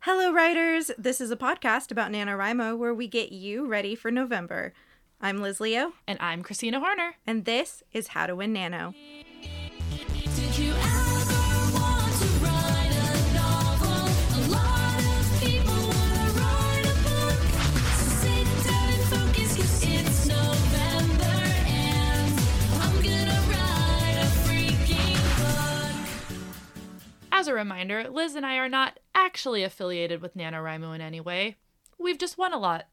Hello, writers! This is a podcast about NaNoWriMo where we get you ready for November. I'm Liz Leo, And I'm Christina Horner. and this is How to Win Nano. As a reminder, Liz and I are not actually affiliated with NaNoWriMo in any way. We've just won a lot.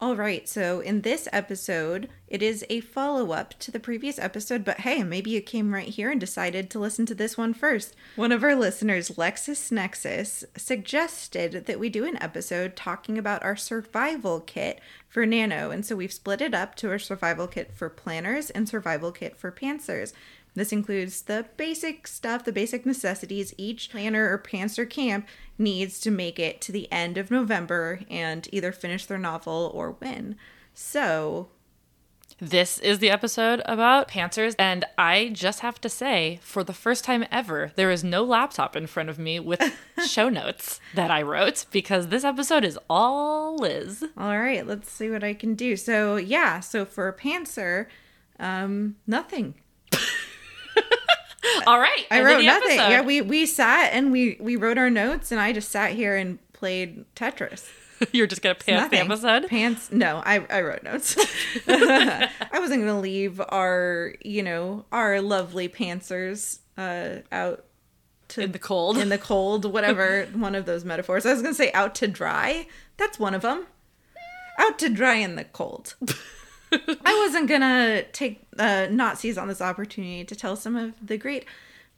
All right, so in this episode, it is a follow up to the previous episode, but hey, maybe you came right here and decided to listen to this one first. One of our listeners, Lexus Nexus, suggested that we do an episode talking about our survival kit for Nano, and so we've split it up to our survival kit for planners and survival kit for pantsers. This includes the basic stuff, the basic necessities each planner or pantser camp needs to make it to the end of November and either finish their novel or win. So, This is the episode about pantsers, and I just have to say, for the first time ever, there is no laptop in front of me with show notes that I wrote because this episode is all Liz. all right, let's see what I can do. So, yeah, so for pantser, um, nothing. All right, I wrote nothing. episode. Yeah, we we sat and we we wrote our notes, and I just sat here and played Tetris. You're just gonna pants the episode. Pants? No, I I wrote notes. I wasn't gonna leave our you know our lovely pantsers uh out to In the cold. in the cold, whatever one of those metaphors. I was gonna say out to dry. That's one of them. Out to dry in the cold. I wasn't gonna take uh, not seize on this opportunity to tell some of the great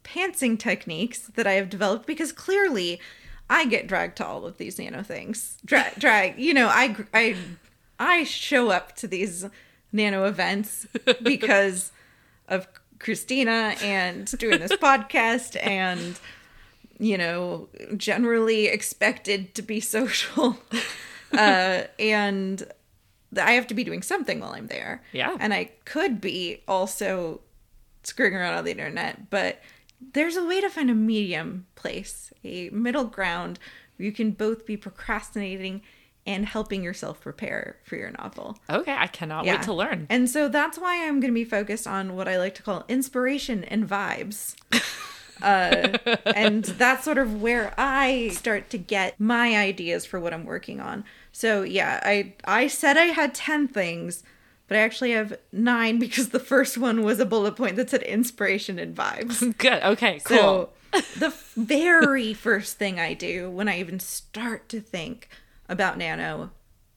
pantsing techniques that I have developed because clearly I get dragged to all of these nano things. Drag, drag. You know, I I I show up to these nano events because of Christina and doing this podcast and you know generally expected to be social uh and I have to be doing something while I'm there. Yeah. And I could be also screwing around on the internet, but there's a way to find a medium place, a middle ground where you can both be procrastinating and helping yourself prepare for your novel. Okay, I cannot wait to learn. And so that's why I'm going to be focused on what I like to call inspiration and vibes. uh, and that's sort of where I start to get my ideas for what I'm working on. So yeah, I I said I had 10 things, but I actually have 9 because the first one was a bullet point that said inspiration and vibes. Good. Okay. Cool. So the very first thing I do when I even start to think about Nano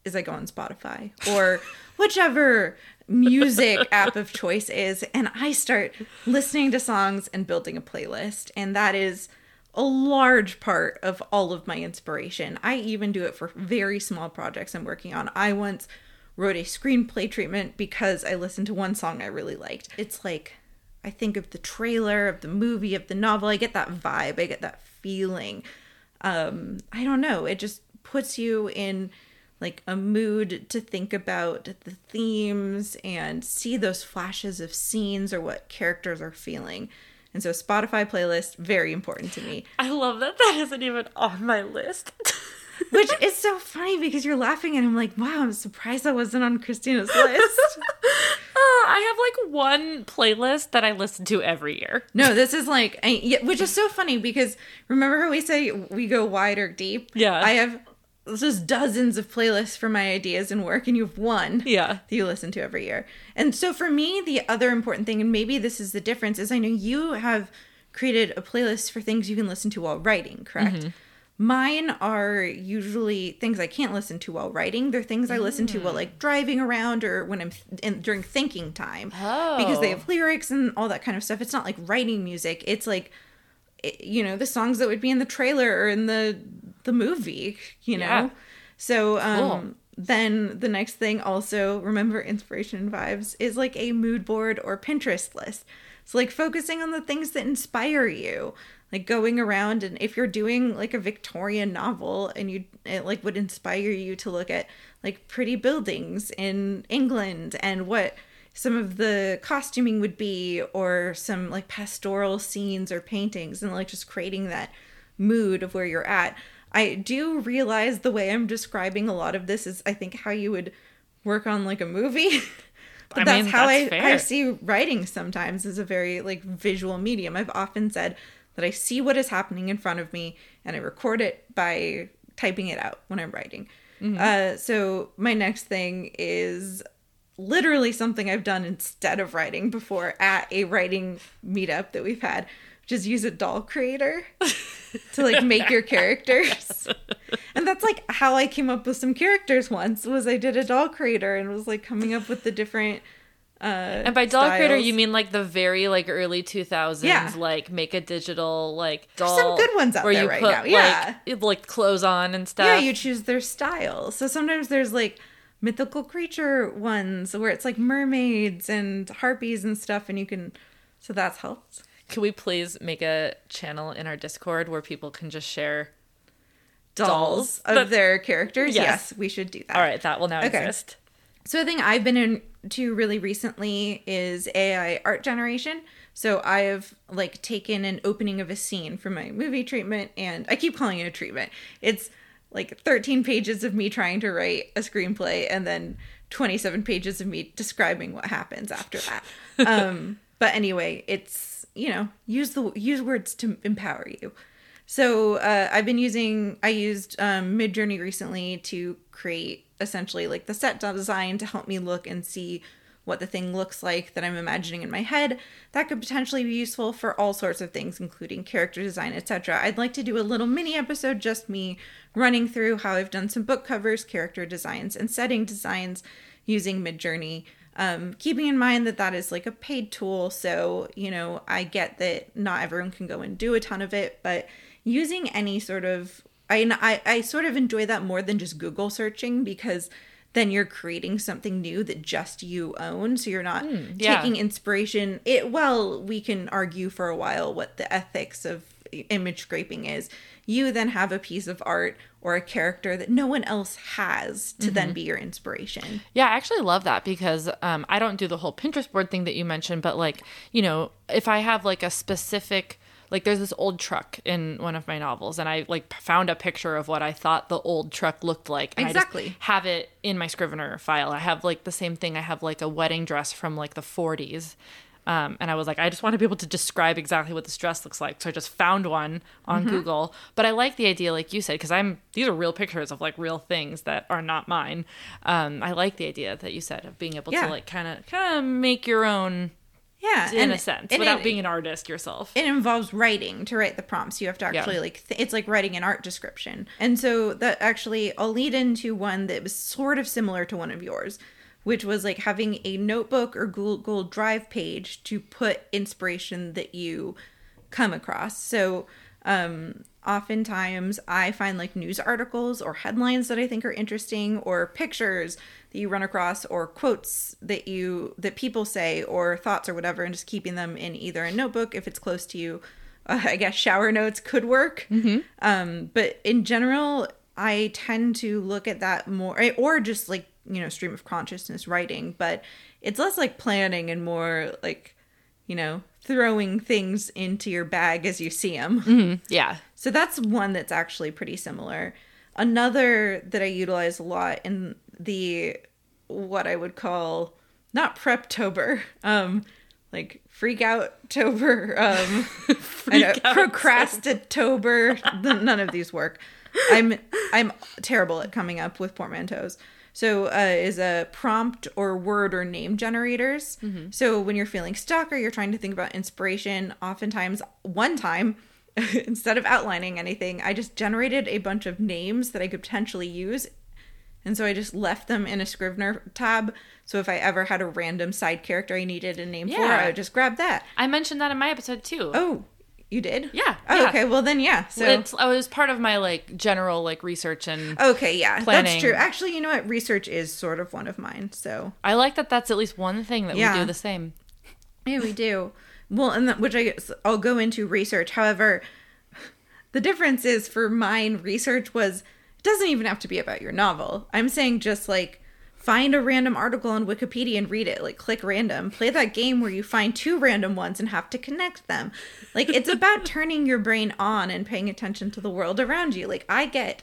is I go on Spotify or whichever music app of choice is and I start listening to songs and building a playlist and that is a large part of all of my inspiration. I even do it for very small projects I'm working on. I once wrote a screenplay treatment because I listened to one song I really liked. It's like I think of the trailer of the movie of the novel. I get that vibe. I get that feeling. Um, I don't know. It just puts you in like a mood to think about the themes and see those flashes of scenes or what characters are feeling. And so Spotify playlist very important to me. I love that that isn't even on my list. Which is so funny because you're laughing and I'm like, wow, I'm surprised that wasn't on Christina's list. Uh, I have like one playlist that I listen to every year. No, this is like, I, yeah, which is so funny because remember how we say we go wide or deep? Yeah. I have just dozens of playlists for my ideas and work, and you have one Yeah. that you listen to every year. And so for me, the other important thing, and maybe this is the difference, is I know you have created a playlist for things you can listen to while writing, correct? Mm-hmm. Mine are usually things I can't listen to while writing. They're things I listen to while like driving around or when I'm th- in, during thinking time oh. because they Oh. have lyrics and all that kind of stuff. It's not like writing music. It's like it- you know the songs that would be in the trailer or in the the movie. You know, Yeah. so um, Cool. then the next thing also remember inspiration vibes is like a mood board or Pinterest list. So like focusing on the things that inspire you. Like going around and if you're doing like a Victorian novel and you it like would inspire you to look at like pretty buildings in England and what some of the costuming would be or some like pastoral scenes or paintings and like just creating that mood of where you're at. I do realize the way I'm describing a lot of this is, I think, how you would work on like a movie. but I that's mean, how that's I, I see writing sometimes as a very like visual medium. I've often said that I see what is happening in front of me and I record it by typing it out when I'm writing. Uh, so my next thing is literally something I've done instead of writing before at a writing meetup that we've had, which is use a doll creator to like make your characters. And that's like how I came up with some characters once was I did a doll creator and was like coming up with the different uh And by doll creator, you mean like the very like early two thousands, Yeah. like make a digital like doll. some good ones out where there you right put now, yeah. like like clothes on and stuff. Yeah, you choose their style. So sometimes there's like mythical creature ones where it's like mermaids and harpies and stuff and you can so that's helped. Can we please make a channel in our Discord where people can just share? Dolls, Dolls. of That- their characters. Yes. Yes. we should do that. All right, that will now Okay. exist. So a thing I've been into really recently is AI art generation. So I have like taken an opening of a scene from my movie treatment and I keep calling it a treatment. It's like 13 pages of me trying to write a screenplay and then 27 pages of me describing what happens after that. um but anyway, it's you know, use the use words to empower you. So uh, I've been using I used um, Midjourney recently to create essentially like the set design to help me look and see what the thing looks like that I'm imagining in my head. That could potentially be useful for all sorts of things, including character design, etc. I'd like to do a little mini episode, just me running through how I've done some book covers, character designs, and setting designs using Midjourney. Um, keeping in mind that that is like a paid tool, so you know I get that not everyone can go and do a ton of it, but using any sort of I, I I sort of enjoy that more than just Google searching because then you're creating something new that just you own so you're not yeah. taking inspiration it well we can argue for a while what the ethics of image scraping is you then have a piece of art or a character that no one else has to then be your inspiration Yeah, I actually love that because um, I don't do the whole Pinterest board thing that you mentioned, but like, you know, if I have like a specific, like, there's this old truck in one of my novels, and I like found a picture of what I thought the old truck looked like. And I Exactly. have it in my Scrivener file. I have like the same thing. I have like a wedding dress from like the 40s. Um, and I was like, I just want to be able to describe exactly what this dress looks like. So I just found one on Mm-hmm. Google. But I like the idea, like you said, because I'm these are real pictures of like real things that are not mine. Um, I like the idea that you said of being able Yeah. to like kind of kind of make your own yeah in and- a sense without it- being an artist yourself. it involves writing to write the prompts. You have to actually like th- it's like writing an art description. And so that actually I'll lead into one that was sort of similar to one of yours, which was like having a notebook or Google Drive page to put inspiration that you come across. So um oftentimes I find like news articles or headlines that I think are interesting or pictures that you run across or quotes that you that people say or thoughts or whatever and just keeping them in either a notebook if it's close to you. Uh, I guess shower notes could work. Um but in general I tend to look at that more or just like, you know, stream of consciousness writing, but it's less like planning and more like you know, throwing things into your bag as you see them. yeah. So that's one that's actually pretty similar. Another that I utilize a lot in the what I would call not preptober, um, like freak out tober, um, I. None of these work. I'm I'm terrible at coming up with portmanteaus. So uh, is a prompt or word or name generators. So when you're feeling stuck or you're trying to think about inspiration, oftentimes one time instead of outlining anything, I just generated a bunch of names that I could potentially use. And so I just left them in a Scrivener tab. So if I ever had a random side character I needed a name for, I would just grab that. I mentioned that in my episode too. Oh, you did? Yeah, Oh, yeah. okay. Well, then, yeah. So it's I was part of my like general like research and Okay, yeah, planning. that's true. Actually, you know what? Research is sort of one of mine. So I like that that's at least one thing that we do the same. yeah, we do. Well, and that, which I guess I'll go into research. However, the difference is for mine, research was it doesn't even have to be about your novel. I'm saying just like find a random article on Wikipedia and read it. Like click random. Play that game where you find two random ones and have to connect them. Like it's about turning your brain on and paying attention to the world around you. Like I get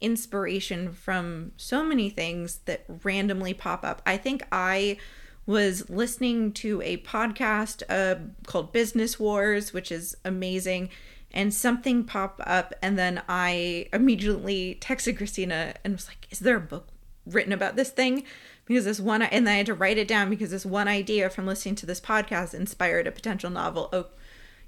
inspiration from so many things that randomly pop up. I think I was listening to a podcast uh, called Business Wars, which is amazing, and something popped up, and then I immediately texted Christina and was like, "Is there a book written about this thing?" Because this one, and then I had to write it down because this one idea from listening to this podcast inspired a potential novel. Oh,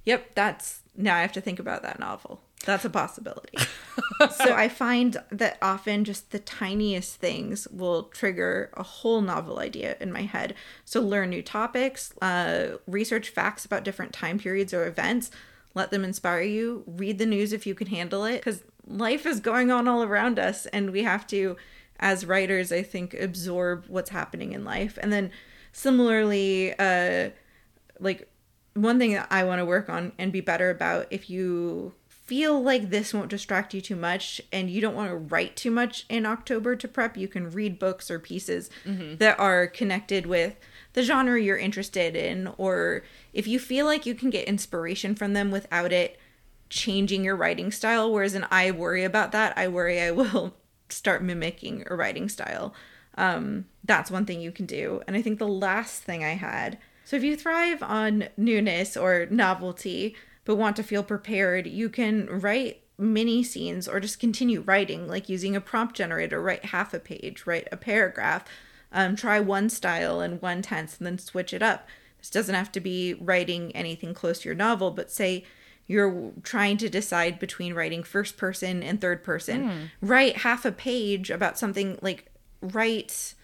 yep, that's now I have to think about that novel. That's a possibility. so I find that often just the tiniest things will trigger a whole novel idea in my head. So learn new topics, uh, research facts about different time periods or events, let them inspire you. Read the news if you can handle it, because life is going on all around us, and we have to, as writers, I think, absorb what's happening in life. And then similarly, uh, like one thing that I want to work on and be better about if you feel like this won't distract you too much and you don't want to write too much in October to prep, you can read books or pieces that are connected with the genre you're interested in or if you feel like you can get inspiration from them without it changing your writing style whereas and I worry about that, I worry I will start mimicking a writing style. Um that's one thing you can do. And I think the last thing I had so if you thrive on newness or novelty, but want to feel prepared, you can write mini scenes or just continue writing, like using a prompt generator, write half a page, write a paragraph, um, try one style and one tense, and then switch it up. This doesn't have to be writing anything close to your novel, but say you're trying to decide between writing first person and third person. Hmm. Write half a page about something like write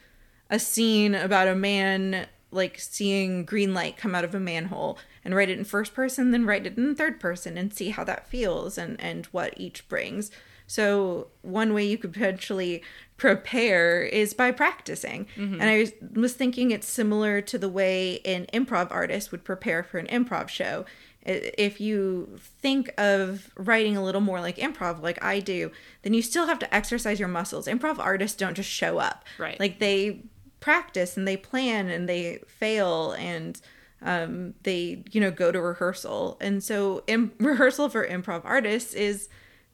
a scene about a man like seeing green light come out of a manhole and write it in first person then write it in third person and see how that feels and and what each brings so one way you could potentially prepare is by practicing. And i was, was thinking it's similar to the way an improv artist would prepare for an improv show. If you think of writing a little more like improv like i do then you still have to exercise your muscles. Improv artists don't just show up. Right. like they practice and they plan and they fail and um, they you know go to rehearsal. And so Im- rehearsal for improv artists is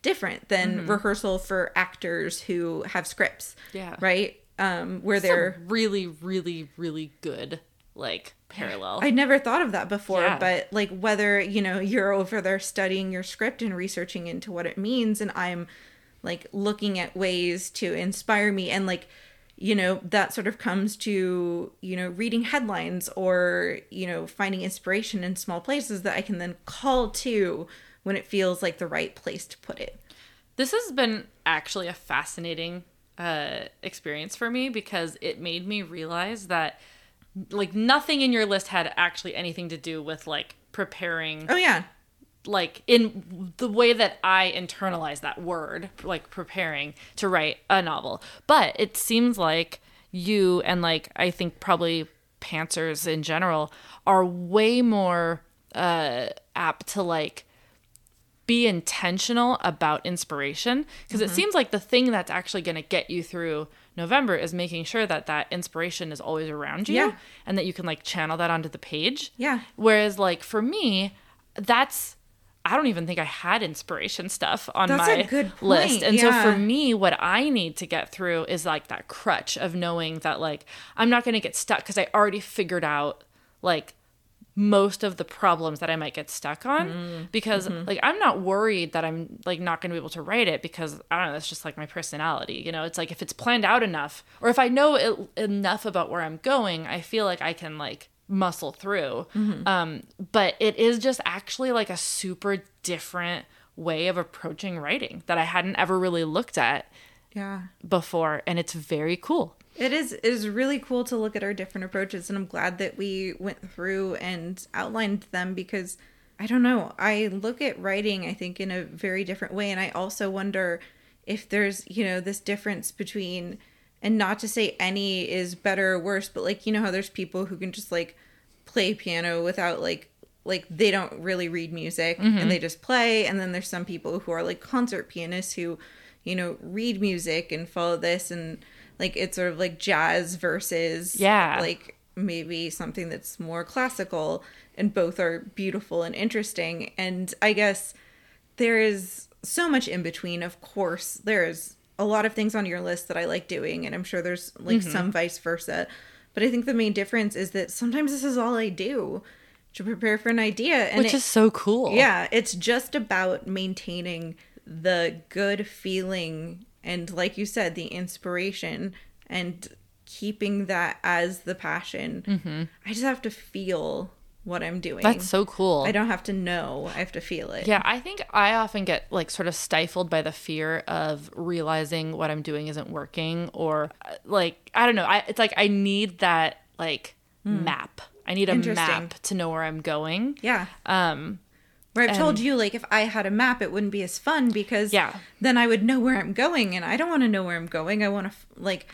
different than rehearsal for actors who have scripts Yeah. right um, where a they're really, really, really good like parallel. I never thought of that before, Yeah. but like whether, you know, you're over there studying your script and researching into what it means and I'm like looking at ways to inspire me and like you know that sort of comes to you know reading headlines or you know finding inspiration in small places that I can then call to when it feels like the right place to put it. This has been actually a fascinating uh, experience for me because it made me realize that like nothing in your list had actually anything to do with like preparing Oh yeah. Like in the way that I internalize that word, like preparing to write a novel. But it seems like you and like I think probably pantsers in general are way more uh apt to like be intentional about inspiration because it seems like the thing that's actually going to get you through November is making sure that that inspiration is always around you Yeah. and that you can like channel that onto the page. Yeah. Whereas like for me, that's I don't even think I had inspiration stuff on That's my a good list. And so for me, what I need to get through is like that crutch of knowing that like I'm not going to get stuck because I already figured out like most of the problems that I might get stuck on Mm-hmm. because like I'm not worried that I'm like not going to be able to write it because I don't know that's just like my personality you know it's like if it's planned out enough or if I know it, enough about where I'm going I feel like I can like muscle through Mm-hmm. um but it is just actually like a super different way of approaching writing that I hadn't ever really looked at Yeah. before and it's very cool It is it is really cool to look at our different approaches and I'm glad that we went through and outlined them because I don't know, I look at writing I think in a very different way and I also wonder if there's, you know, this difference between and not to say any is better or worse, but like you know how there's people who can just like play piano without like like they don't really read music and mm-hmm. they just play and then there's some people who are like concert pianists who you know, read music and follow this and like it's sort of like jazz versus Yeah. like maybe something that's more classical and both are beautiful and interesting and I guess there is so much in between. Of course, there's a lot of things on your list that I like doing, and I'm sure there's like Mm-hmm. some vice versa. But I think the main difference is that sometimes this is all I do to prepare for an idea, and Which it- is so cool. yeah, it's just about maintaining the good feeling and, like you said, the inspiration and keeping that as the passion. I just have to feel what I'm doing. That's so cool. I don't have to know. I have to feel it. Yeah, I think I often get like sort of stifled by the fear of realizing what I'm doing isn't working or uh, like I don't know. I it's like I need that like map. I need a. Map to know where I'm going. Yeah. Um Where I've told you, like, if I had a map, it wouldn't be as fun because Yeah. then I would know where I'm going, and I don't want to know where I'm going. I want to like,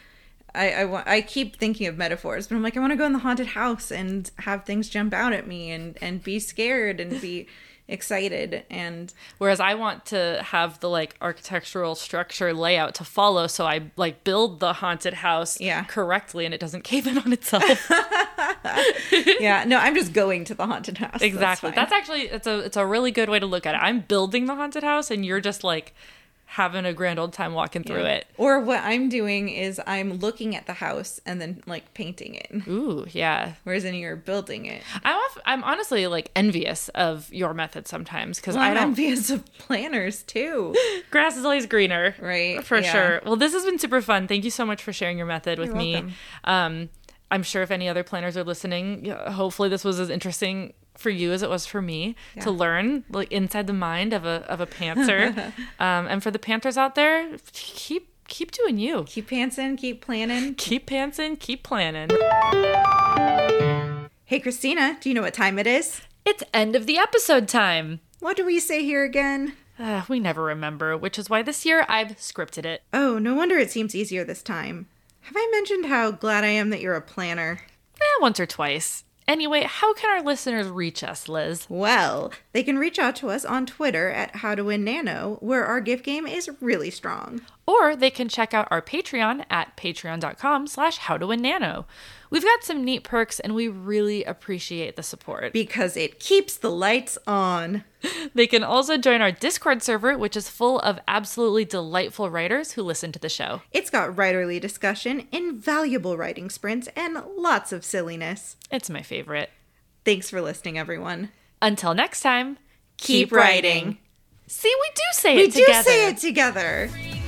I I want I keep thinking of metaphors, but I'm like, I want to go in the haunted house and have things jump out at me and and be scared and be excited and whereas I want to have the like architectural structure layout to follow so I like build the haunted house Yeah. correctly and it doesn't cave in on itself. yeah. No, I'm just going to the haunted house. Exactly. fine. That's, actually it's a it's a really good way to look at it. I'm building the haunted house and you're just like having a grand old time walking through it. Or what I'm doing is I'm looking at the house and then like painting it, Ooh, yeah. whereas in you're building it. I'm off, I'm honestly like envious of your method sometimes because Well, I I'm don't. envious of planners too. Grass is always greener, Right, For yeah. sure. Well, this has been super fun. Thank you so much for sharing your method with You're me. Um, I'm sure if any other planners are listening, hopefully this was as interesting for you as it was for me to learn like inside the mind of a of a pantser. um, and for the pantsers out there, keep keep doing you. Keep pantsing, keep planning. Keep pantsing, keep planning. Hey, Christina, do you know what time it is? It's end of the episode time. What do we say here again? Uh, we never remember, which is why this year I've scripted it. Oh, no wonder it seems easier this time. Have I mentioned how glad I am that you're a planner? Eh, once or twice. Anyway, how can our listeners reach us, Liz? Well, they can reach out to us on Twitter at How to Win Nano, where our gift game is really strong. Or they can check out our Patreon at patreon.com slash howtowinNano. We've got some neat perks and we really appreciate the support. Because it keeps the lights on. They can also join our Discord server, which is full of absolutely delightful writers who listen to the show. It's got writerly discussion, invaluable writing sprints, and lots of silliness. It's my favorite. Thanks for listening, everyone. Until next time, Keep writing. See, we do say We it together. We do say it together.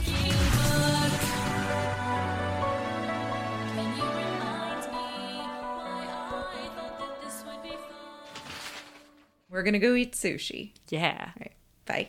We're going to go eat sushi. Yeah. Right. Bye.